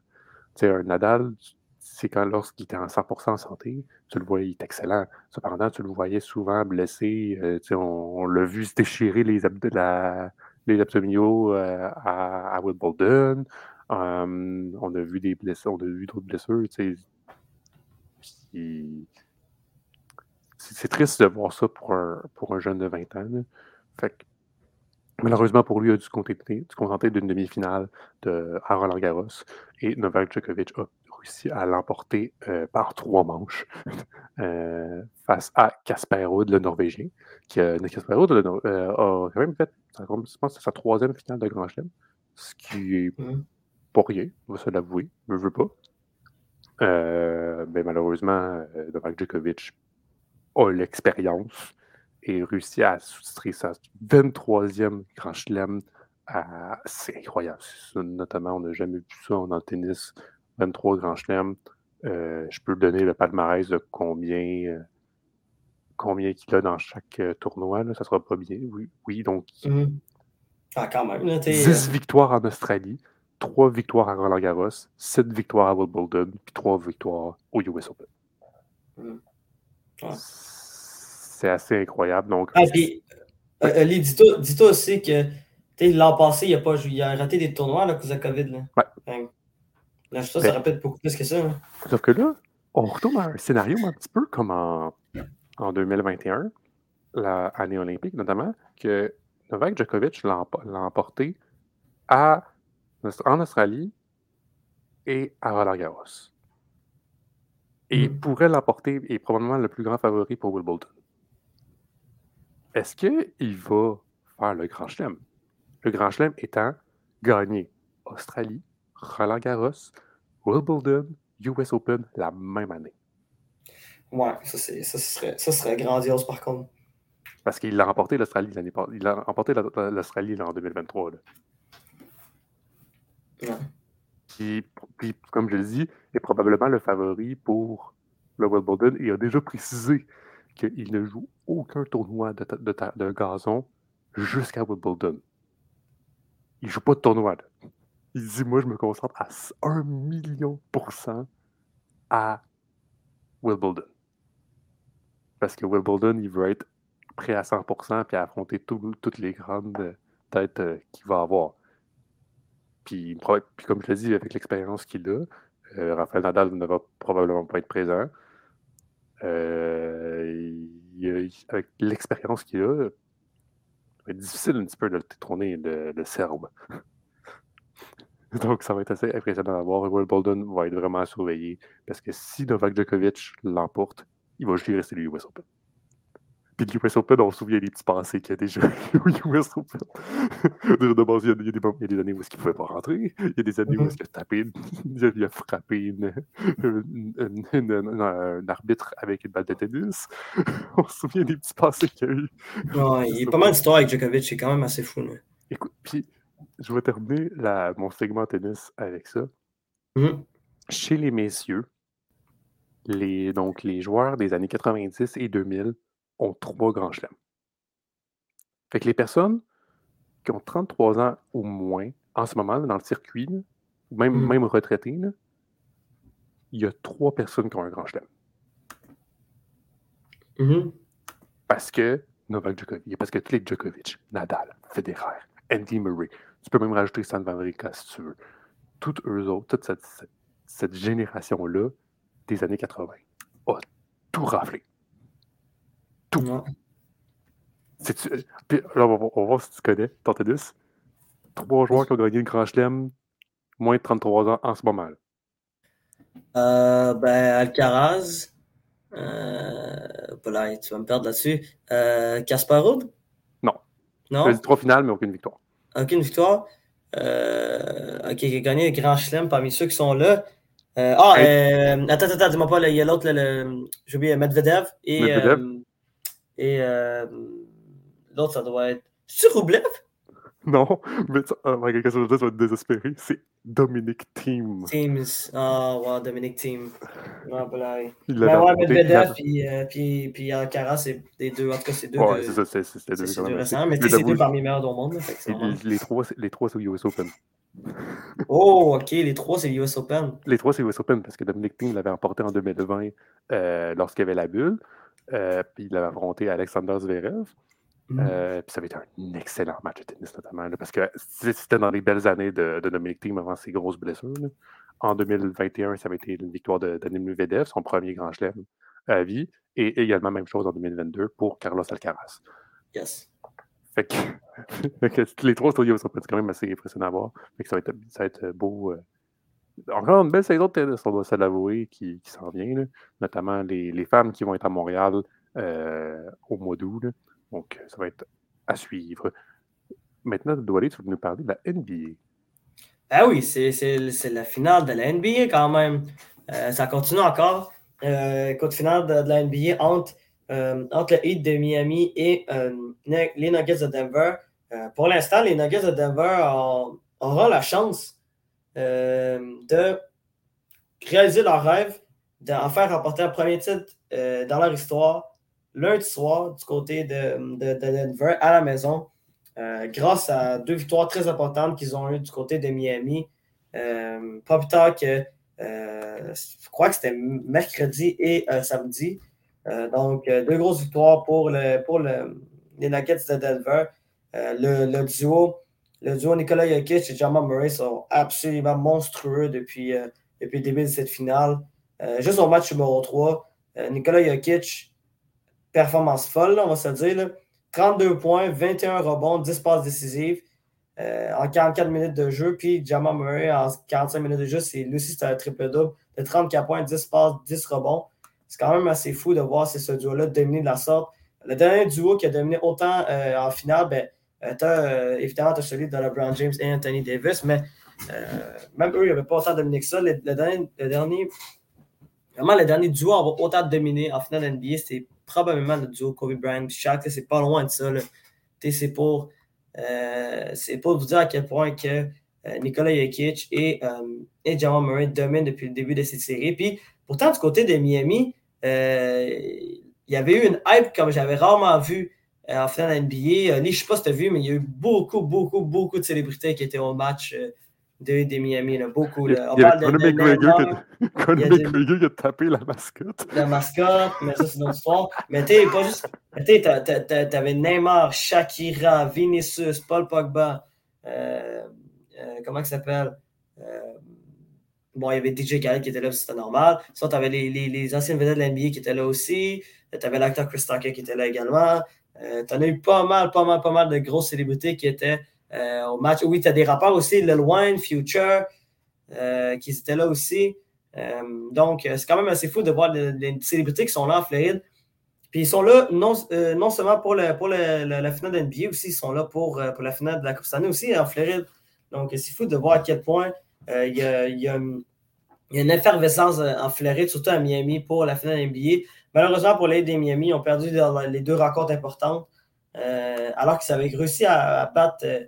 S1: un Nadal, c'est quand lorsqu'il était en 100% en santé, tu le voyais, il est excellent. Cependant, tu le voyais souvent blessé. Euh, on, l'a vu se déchirer les, abdominaux euh, à, Wimbledon. On a vu des blessures, on a vu d'autres blessures. C'est triste de voir ça pour un, pour un jeune de 20 ans. Fait que Malheureusement pour lui, il a dû se contenter, d'une demi-finale de, Roland Garros et Novak Djokovic a réussi à l'emporter euh, par trois manches euh, face à Casper Ruud, le Norvégien. Qui, Casper Ruud euh, a quand même fait, je pense, sa troisième finale de Grand Chelem, ce qui est pas rien, on va se l'avouer, ne veux pas. mais malheureusement, Novak Djokovic a l'expérience et réussi à soustraire sa 23e Grand Chelem. C'est incroyable. Notamment, on n'a jamais vu ça en tennis. 23 Grand Chelem. Euh, je peux donner le palmarès de combien, euh, combien il a dans chaque euh, tournoi. Là. Ça sera pas bien. Oui, oui donc.
S2: Mmh. Ah, quand même.
S1: 10 victoires en Australie, 3 victoires à Roland Garros, 7 victoires à Wimbledon, puis 3 victoires au US Open. Mmh c'est assez incroyable. Donc,
S2: ah, puis, euh, euh dis-toi aussi que l'an passé, il a, pas, il a raté des tournois à cause de la COVID. Là. Ouais. Là, ça, ça ben répète beaucoup plus que ça. Hein.
S1: Sauf que là, on retourne à un scénario un petit peu comme en, en 2021, l'année olympique notamment, que Novak Djokovic l'a emporté à, en Australie et à Roland Garros. Et il mm. pourrait l'emporter, et probablement le plus grand favori pour Wimbledon. Est-ce qu'il va faire le Grand Chelem? Le Grand Chelem étant gagner Australie, Roland Garros, Wimbledon, US Open la même année.
S2: Ouais, ça, ça, serait, ça serait grandiose par contre.
S1: Parce qu'il a remporté l'Australie l'année Il a remporté l'Australie en 2023. Là. Ouais. Puis, puis, comme je le dis, est probablement le favori pour le Wimbledon et a déjà précisé qu'il ne joue aucun tournoi de, de, gazon jusqu'à Wimbledon. Il ne joue pas de tournoi. Il dit Moi, je me concentre à 1 million pour cent à Wimbledon. Parce que Wimbledon, il veut être prêt à 100% puis affronter toutes les grandes têtes euh, qu'il va avoir. Puis, puis, comme je l'ai dit, avec l'expérience qu'il a, euh, Rafael Nadal ne va probablement pas être présent. Euh, avec l'expérience qu'il a, va être difficile un petit peu de le détrôner, le Serbe. Donc, ça va être assez impressionnant à voir. Will Bolden va être vraiment surveillé parce que si Novak Djokovic l'emporte, il va juste rester le US Open. Puis le US Open, on se souvient des petits passés qu'il y a déjà au US Open. de base, il y, a, il, y a des, années où il ne pouvait pas rentrer. Il y a des années où il a tapé, il a frappé une, une, une, un arbitre avec une balle de tennis. on se souvient des petits passés qu'il y a eu.
S2: Ouais, il y a pas mal d'histoires avec Djokovic, c'est quand même assez fou.
S1: Écoute, puis je vais terminer la, mon segment tennis avec ça.
S2: Mhm.
S1: Chez les messieurs, les, donc les joueurs des années 90 et 2000 ont trois grands chelems. Fait que les personnes qui ont 33 ans ou moins en ce moment dans le circuit, là, même, même retraités, là, il y a trois personnes qui ont un grand chelem.
S2: Mhm.
S1: Parce que Novak Djokovic, parce que tous les Djokovic, Nadal, Federer, Andy Murray, tu peux même rajouter Stan Wawrinka si tu veux. Toutes eux autres, toute cette, cette- génération-là des années 80 a tout raflé.
S2: Ouais.
S1: C'est-tu- Puis là, on va, on va voir si tu connais tennis. Trois joueurs qui ont gagné le Grand Chelem, moins de 33 ans en ce moment. là.
S2: Euh, ben, Alcaraz. Euh, voilà, tu vas me perdre là-dessus. Euh, Kasparov?
S1: Non.
S2: Non?
S1: Il a trois finales, mais aucune victoire.
S2: Aucune victoire. Euh, ok, il a gagné le Grand Chelem parmi ceux qui sont là. Euh, ah, euh, attends, attends, dis-moi pas, là, il y a l'autre, j'ai oublié, Medvedev. Et,
S1: Medvedev.
S2: euh, et l'autre, ça doit être. C'est Roublev?
S1: Non, mais ça, oh my God, qu'est-ce que je veux dire, ça va être désespéré. C'est Dominic Thiem.
S2: Teams. Ah, ouais, Dominic Team. Ouais, voilà.
S1: Il
S2: Ben ouais. Medvedev puis, euh, puis, puis Alcaraz, c'est des deux. En tout cas, c'est deux.
S1: Ouais, c'est ça, c'est- deux
S2: c'est deux récents, mais c'est deux parmi les meilleurs au monde.
S1: les, les trois, c'est- les trois, c'est US Open.
S2: Oh, ok, les trois, c'est US Open.
S1: Les trois, c'est US Open parce que Dominic Thiem l'avait emporté en 2020 euh, lorsqu'il y avait la bulle. Euh, puis il avait affronté Alexander Zverev.
S2: Mm.
S1: Euh, puis ça avait été un excellent match de tennis, notamment. là, parce que c'était dans les belles années de, de Dominic Thiem avant ses grosses blessures. là. En 2021, ça avait été une victoire de Daniel Medvedev, son premier grand chelem à vie. Et également, même chose en 2022 pour Carlos Alcaraz.
S2: Yes.
S1: Fait que, les trois studios sont quand même assez impressionnants à voir. Fait que ça va être, ça va être beau. euh. Encore une belle saison de tennis, on doit se l'avouer, qui, qui s'en vient. là. Notamment les, les femmes qui vont être à Montréal euh, au mois d'août. Donc, ça va être à suivre. Maintenant, Doualé, tu veux nous parler de la NBA.
S2: Ah oui, c'est la finale de la NBA quand même. Euh, ça continue encore. Euh, écoute, finale de, la NBA entre, euh, entre le Heat de Miami et euh, les Nuggets de Denver. Pour l'instant, les Nuggets de Denver ont- auront la chance de réaliser leur rêve, d'en faire remporter un premier titre dans leur histoire lundi soir du côté de, de- de Denver à la maison. Euh, grâce à deux victoires très importantes qu'ils ont eues du côté de Miami. Euh, pas plus tard que, euh, je crois que c'était mercredi et samedi. Donc, deux grosses victoires pour, le, pour le- les Nuggets de Denver. Le, duo, le duo Nikola Jokic et Jamal Murray sont absolument monstrueux depuis, depuis le début de cette finale. Juste au match numéro 3, euh, Nikola Jokic, performance folle, on va se dire. là. 32 points, 21 rebonds, 10 passes décisives euh, en 44 minutes de jeu. Puis Jamal Murray, en 45 minutes de jeu, c'est, lui aussi, c'était un triple-double de 34 points, 10 passes, 10 rebonds. C'est quand même assez fou de voir ce, duo-là dominer de la sorte. Le dernier duo qui a dominé autant euh, en finale, ben, euh, euh, évidemment, tu as celui de LeBron James et Anthony Davis, mais même eux, ils n'avaient pas autant dominé que ça. Le, le dernier, le dernier- vraiment, le dernier duo à avoir autant dominé en finale NBA, c'est probablement le duo Kobe Bryant Shaq. C'est pas loin de ça. C'est pour, euh, pour vous dire à quel point que euh, Nikola Jokic et, euh, et Jamal Murray dominent depuis le début de cette série. Puis pourtant, du côté de Miami, euh, il y avait eu une hype comme j'avais rarement vu en finale NBA. Je ne sais pas si tu as vu, mais il y a eu beaucoup, beaucoup, beaucoup de célébrités qui étaient au match euh, de, de Miami. là. Beaucoup.
S1: Il y
S2: là.
S1: a,
S2: On
S1: il y
S2: parle de- de
S1: McGregor qui a- Conor
S2: il y a des-
S1: McGregor qui a tapé la mascotte.
S2: la mascotte, mais ça, c'est une autre histoire. Mais tu sais, pas juste. Tu t'avais Neymar, Shakira, Vinicius, Paul Pogba, euh, euh, comment il s'appelle? Euh, bon, il y avait DJ Khaled qui était là, c'était normal. Soit tu avais les, les, les, anciennes vedettes de l'NBA qui étaient là aussi. Tu avais l'acteur Chris Tucker qui était là également. Tu en as eu pas mal, pas mal, pas mal de grosses célébrités qui étaient euh, au match. Oui, tu as des rappeurs aussi, Lil Wayne, Future, euh, qui étaient là aussi. donc, c'est quand même assez fou de voir les, célébrités qui sont là en Floride. Puis ils sont là non, non seulement pour, le, pour la finale de NBA, aussi, ils sont là pour, pour la finale de la Coupe Stanley aussi en Floride. Donc, c'est fou de voir à quel point il y a, une effervescence en Floride, surtout à Miami, pour la finale NBA. Malheureusement pour les des Miami, ils ont perdu les deux rencontres importantes, euh, alors qu'ils avaient réussi à, battre euh, euh,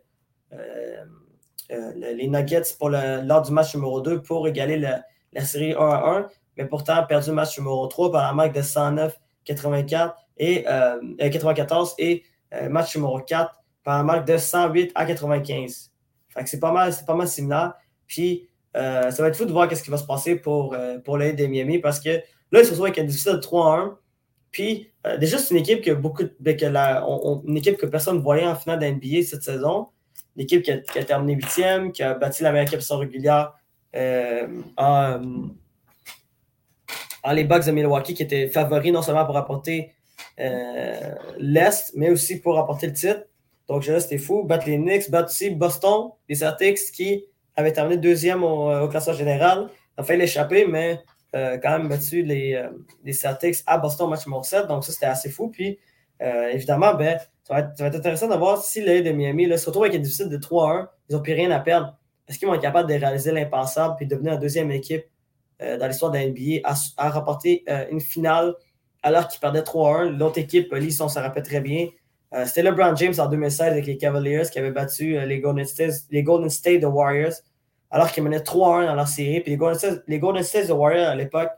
S2: les Nuggets pour lors du match numéro 2 pour égaler la, série 1 à 1, mais pourtant perdu le match numéro 3 par un marque de 109-84 et 94 et match numéro 4 par un marque de 108 à 95. c'est pas mal, c'est pas mal similaire. Puis ça va être fou de voir ce qui va se passer pour, pour les des Miami parce que Là, ils se retrouvent avec un déficit de 3-1. Puis, euh, déjà, c'est une équipe que beaucoup que la, une équipe que personne ne voyait en finale d'NBA cette saison. Une équipe qui a, terminé huitième, qui a battu la meilleure sans régulière euh, en, les Bucks de Milwaukee, qui étaient favoris non seulement pour apporter euh, l'Est, mais aussi pour apporter le titre. Donc, là, c'était fou. Battre les Knicks, battre aussi Boston, les Celtics qui avaient terminé deuxième au, classement général. fait l'échapper, mais euh, quand même battu les, euh, Celtics à Boston au match numéro 7. Donc, ça, c'était assez fou. Puis, euh, évidemment, ben, ça, va être, intéressant de voir si les de Miami se retrouvent avec un déficit de 3-1. Ils n'ont plus rien à perdre. Est-ce qu'ils vont être capables de réaliser l'impensable puis devenir la deuxième équipe dans l'histoire de la NBA à, à remporter une finale alors qu'ils perdaient 3-1? L'autre équipe, Lys, on se rappelle très bien. c'était LeBron James en 2016 avec les Cavaliers qui avaient battu les Golden State, les Golden State Warriors alors qu'ils menaient 3-1 dans leur série. Puis les Golden State, les Warriors à l'époque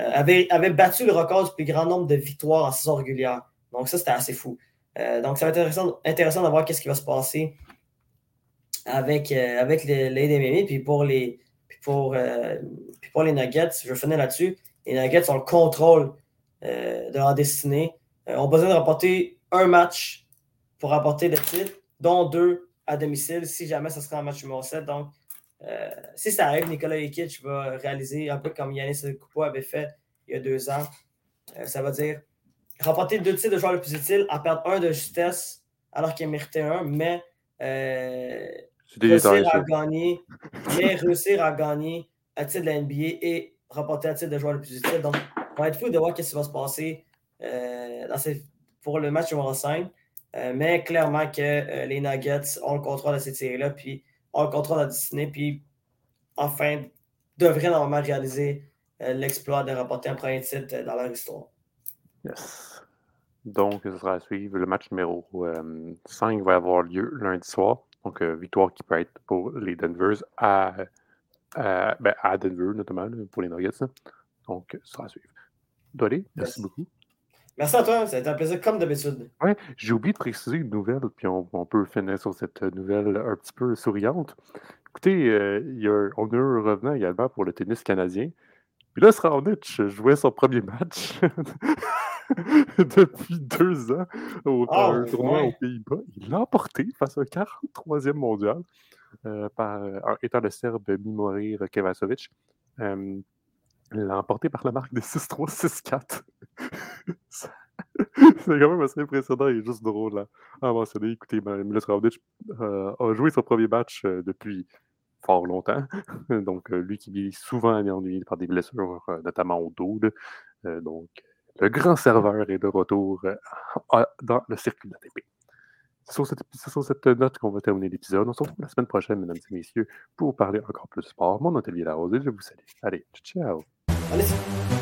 S2: euh, avaient, battu le record du plus grand nombre de victoires en saison régulière. Donc ça, c'était assez fou. Euh, donc ça va être intéressant, de voir qu'est-ce qui va se passer avec, euh, avec les, les Puis pour les, pour, pour les Nuggets, je finir là-dessus. Les Nuggets ont le contrôle de leur destinée. ont besoin de remporter un match pour remporter le titre, dont deux à domicile, si jamais ce sera un match numéro 7. Donc, euh, si ça arrive, Nicolas Jokic va réaliser un peu comme Yannis Coupeau avait fait il y a deux ans. Euh, ça veut dire remporter deux titres de joueur le plus utile, en perdre un de justesse alors qu'il méritait un, mais euh, réussir à gagner, mais réussir à gagner un titre de la NBA et remporter un titre de joueur le plus utile. Donc, on va être fou de voir ce qui va se passer pour le match numéro 5. mais clairement que les Nuggets ont le contrôle de cette série-là. Puis ont le contrôle de la destinée, puis enfin devraient normalement réaliser euh, l'exploit de remporter un premier titre dans leur histoire.
S1: Yes. Donc, ce sera à suivre. Le match numéro 5 euh, va avoir lieu lundi soir. Donc, euh, victoire qui peut être pour les Denvers à, ben, à Denver, notamment, pour les Nuggets. Donc, ce sera à suivre. Dolly, merci beaucoup.
S2: Merci à toi, ça a été un plaisir comme d'habitude.
S1: Oui, j'ai oublié de préciser une nouvelle, puis on, peut finir sur cette nouvelle un petit peu souriante. Écoutez, euh, il y a, on a un revenant également pour le tennis canadien. Puis là, Sraonic jouait son premier match depuis deux ans au ah, tournoi aux Pays-Bas. Il l'a emporté face au 43e mondial euh, par, étant le Serbe Mimorir Kevasovic. Euh, il l'a emporté par la marque de 6-3, 6-4. c'est quand même assez impressionnant et juste drôle à, à mentionner. Écoutez, Milos Ravdic euh, a joué son premier match euh, depuis fort longtemps. donc, euh, lui qui est souvent ennuyé par des blessures, notamment au dos. donc, le grand serveur est de retour dans le circuit de l'ATP. C'est sur, cette note qu'on va terminer l'épisode. On se retrouve la semaine prochaine, mesdames et messieurs, pour parler encore plus sport. Mon Larose et je vous salue. Allez, ciao!
S2: Alles.